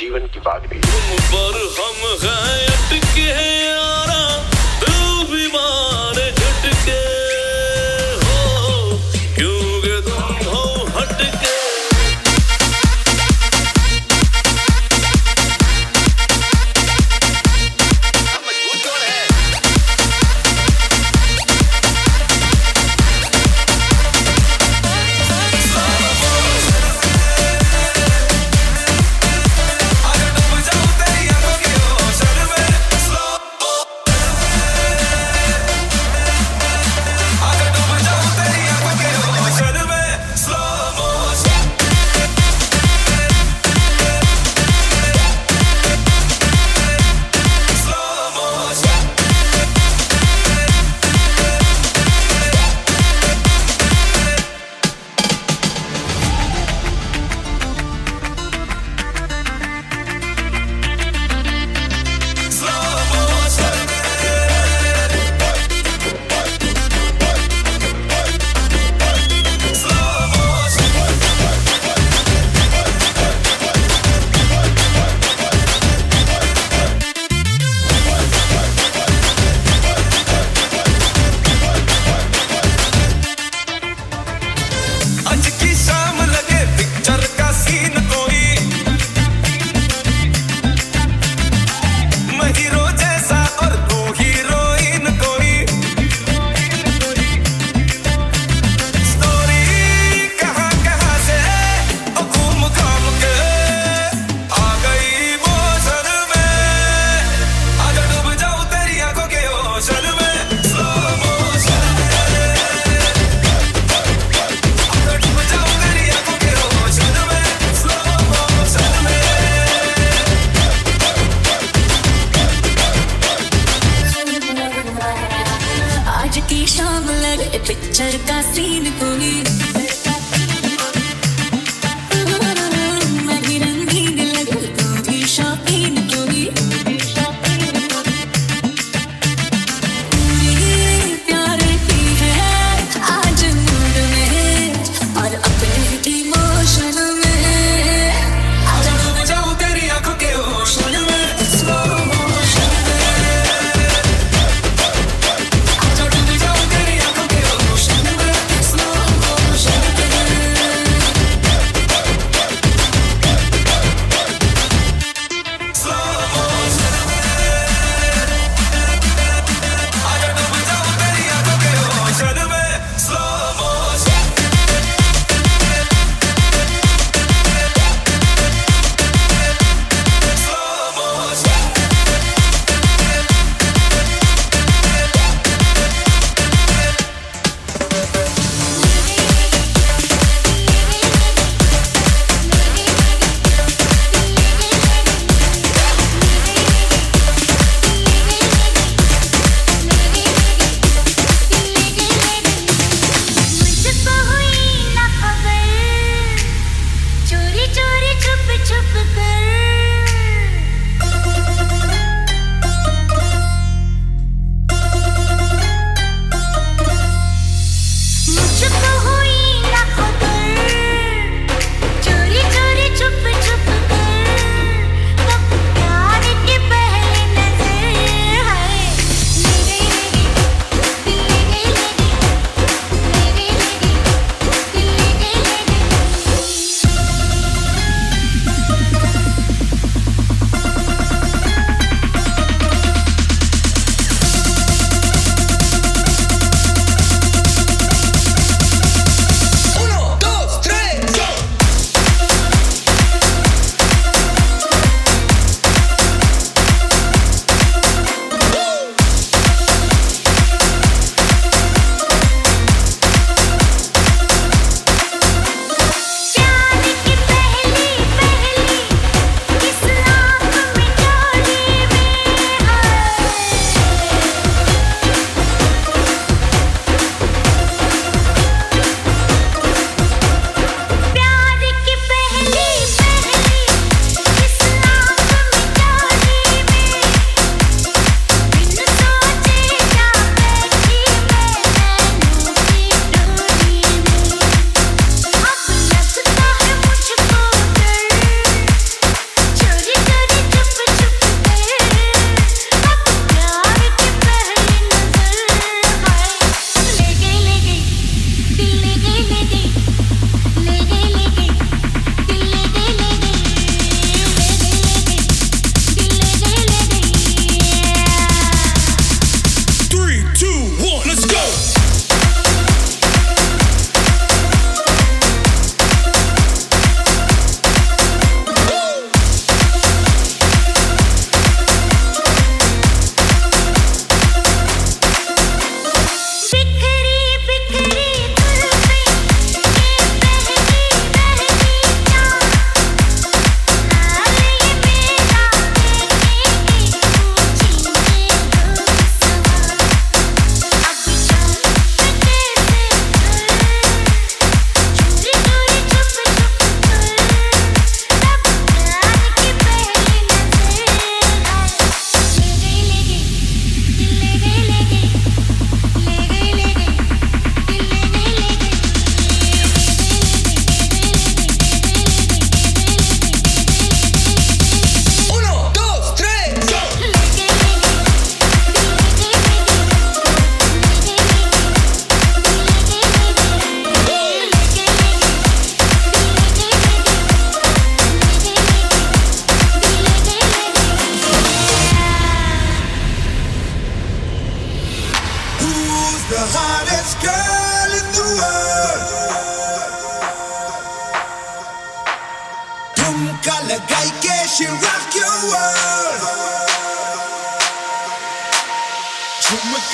की बात भी। पर हम हैं अटके यारा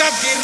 Captain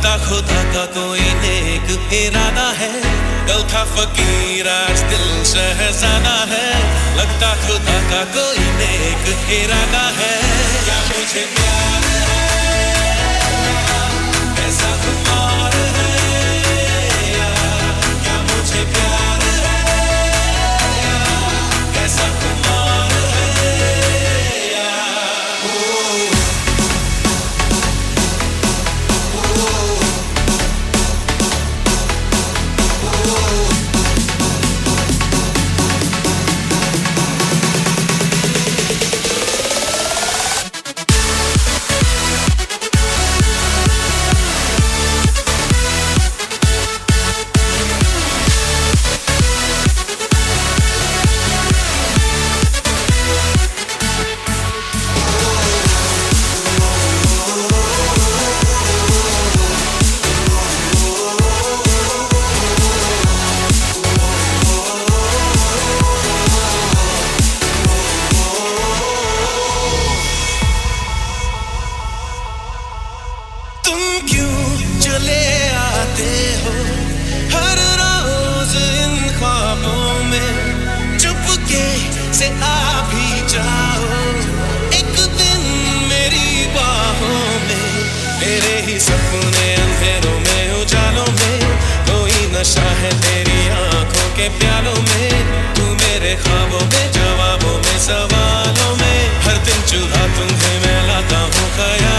लगता खुदा का कोई नेक इरादा है। कल था फकीर आज दिल शहजादा है। लगता खुदा का कोई नेक इरादा है। क्या मुझे प्यार सपने अंधेरों में उजालों में कोई नशा है तेरी आँखों के प्यालों में। तू मेरे ख्वाबों में, जवाबों में, सवालों में। हर दिन चूल्हा तुम्हें मैं लाता हूँ ख्यालों।